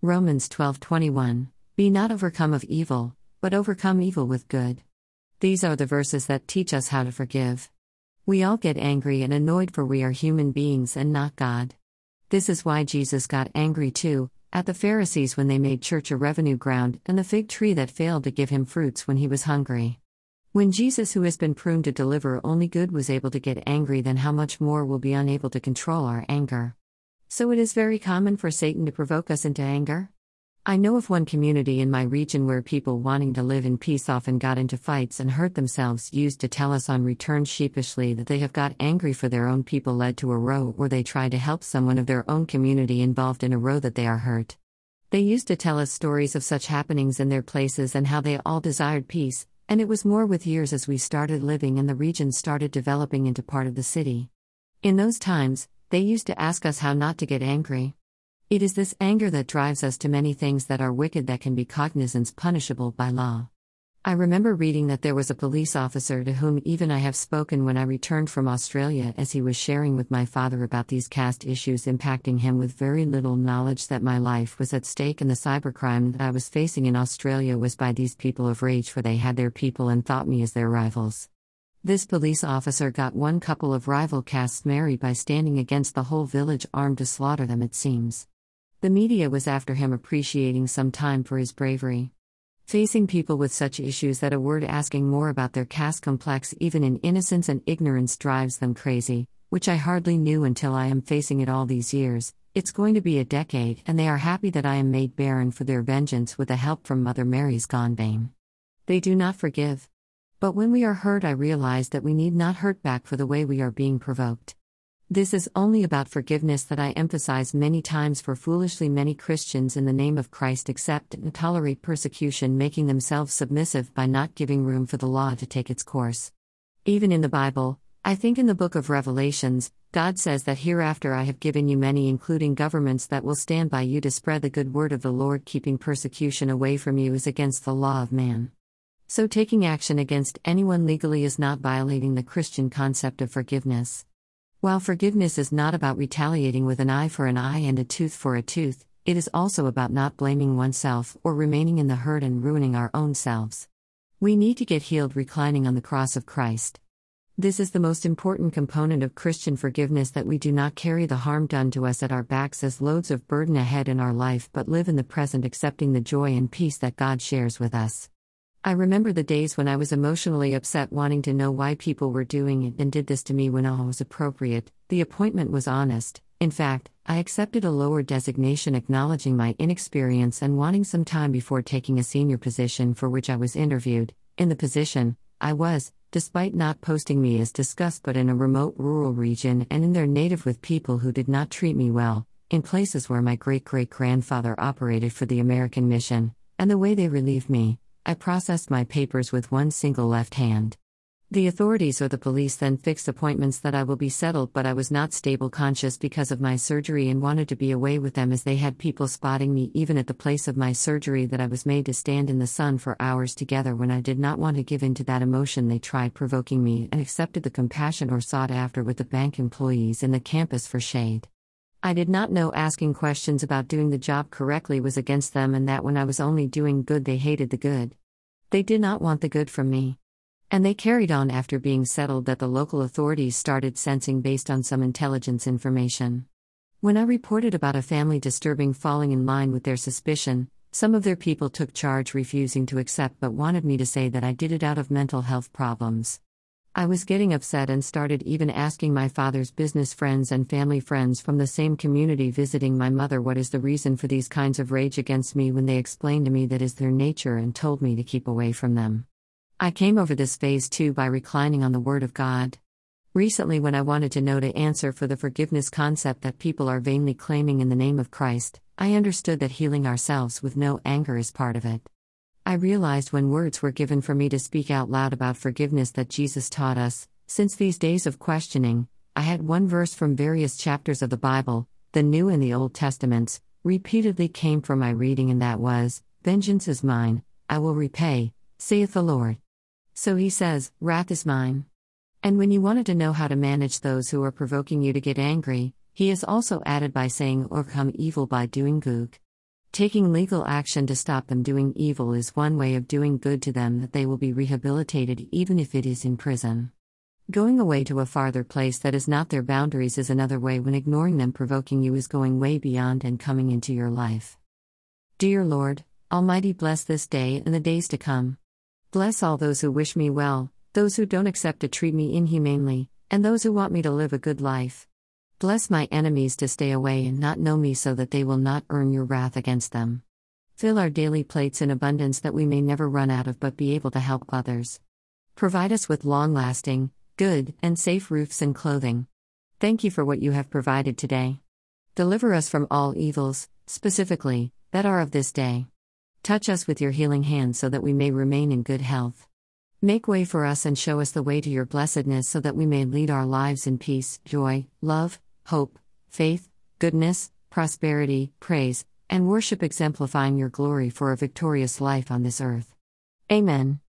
Romans 12:21 Be not overcome of evil, but overcome evil with good. These are the verses that teach us how to forgive. We all get angry and annoyed for we are human beings and not God. This is why Jesus got angry too, at the Pharisees when they made church a revenue ground and the fig tree that failed to give him fruits when he was hungry. When Jesus, who has been pruned to deliver only good, was able to get angry, then how much more will be unable to control our anger? So it is very common for Satan to provoke us into anger? I know of one community in my region where people wanting to live in peace often got into fights and hurt themselves, used to tell us on return sheepishly that they have got angry for their own people led to a row where they tried to help someone of their own community involved in a row that they are hurt. They used to tell us stories of such happenings in their places and how they all desired peace, and it was more with years as we started living and the region started developing into part of the city. In those times, they used to ask us how not to get angry. It is this anger that drives us to many things that are wicked that can be cognizance punishable by law. I remember reading that there was a police officer to whom even I have spoken when I returned from Australia as he was sharing with my father about these caste issues impacting him with very little knowledge that my life was at stake and the cybercrime that I was facing in Australia was by these people of rage for they had their people and thought me as their rivals. This police officer got one couple of rival castes married by standing against the whole village armed to slaughter them, it seems. The media was after him appreciating some time for his bravery. Facing people with such issues that a word asking more about their caste complex, even in innocence and ignorance, drives them crazy, which I hardly knew until I am facing it all these years. It's going to be a decade, and they are happy that I am made barren for their vengeance with the help from Mother Mary's gone bane. They do not forgive. But when we are hurt, I realize that we need not hurt back for the way we are being provoked. This is only about forgiveness that I emphasize many times for foolishly many Christians in the name of Christ accept and tolerate persecution, making themselves submissive by not giving room for the law to take its course. Even in the Bible, I think in the book of Revelations, God says that hereafter I have given you many, including governments, that will stand by you to spread the good word of the Lord. Keeping persecution away from you is against the law of man. So taking action against anyone legally is not violating the Christian concept of forgiveness. While forgiveness is not about retaliating with an eye for an eye and a tooth for a tooth, it is also about not blaming oneself or remaining in the hurt and ruining our own selves. We need to get healed reclining on the cross of Christ. This is the most important component of Christian forgiveness that we do not carry the harm done to us at our backs as loads of burden ahead in our life but live in the present accepting the joy and peace that God shares with us. I remember the days when I was emotionally upset, wanting to know why people were doing it and did this to me when all was appropriate. The appointment was honest. In fact, I accepted a lower designation acknowledging my inexperience and wanting some time before taking a senior position for which I was interviewed. In the position, I was, despite not posting me as discussed, but in a remote rural region and in their native with people who did not treat me well, in places where my great great grandfather operated for the American mission, and the way they relieved me, I processed my papers with one single left hand. The authorities or the police then fixed appointments that I will be settled, but I was not stable conscious because of my surgery and wanted to be away with them as they had people spotting me even at the place of my surgery that I was made to stand in the sun for hours together when I did not want to give in to that emotion they tried provoking me and accepted the compassion or sought after with the bank employees in the campus for shade. I did not know asking questions about doing the job correctly was against them, and that when I was only doing good, they hated the good. They did not want the good from me. And they carried on after being settled that the local authorities started sensing based on some intelligence information. When I reported about a family disturbing falling in line with their suspicion, some of their people took charge, refusing to accept but wanted me to say that I did it out of mental health problems. I was getting upset and started even asking my father's business friends and family friends from the same community visiting my mother what is the reason for these kinds of rage against me when they explained to me that is their nature and told me to keep away from them. I came over this phase too by reclining on the Word of God. Recently, when I wanted to know to answer for the forgiveness concept that people are vainly claiming in the name of Christ, I understood that healing ourselves with no anger is part of it. I realized when words were given for me to speak out loud about forgiveness that Jesus taught us. Since these days of questioning, I had one verse from various chapters of the Bible, the New and the Old Testaments, repeatedly came from my reading, and that was, Vengeance is mine, I will repay, saith the Lord. So he says, Wrath is mine. And when you wanted to know how to manage those who are provoking you to get angry, he is also added by saying, Overcome evil by doing good. Taking legal action to stop them doing evil is one way of doing good to them that they will be rehabilitated even if it is in prison. Going away to a farther place that is not their boundaries is another way when ignoring them provoking you is going way beyond and coming into your life. Dear Lord, Almighty bless this day and the days to come. Bless all those who wish me well, those who don't accept to treat me inhumanely, and those who want me to live a good life. Bless my enemies to stay away and not know me so that they will not earn your wrath against them. Fill our daily plates in abundance that we may never run out of but be able to help others. Provide us with long lasting, good, and safe roofs and clothing. Thank you for what you have provided today. Deliver us from all evils, specifically, that are of this day. Touch us with your healing hand so that we may remain in good health. Make way for us and show us the way to your blessedness so that we may lead our lives in peace, joy, love, hope, faith, goodness, prosperity, praise, and worship, exemplifying your glory for a victorious life on this earth. Amen.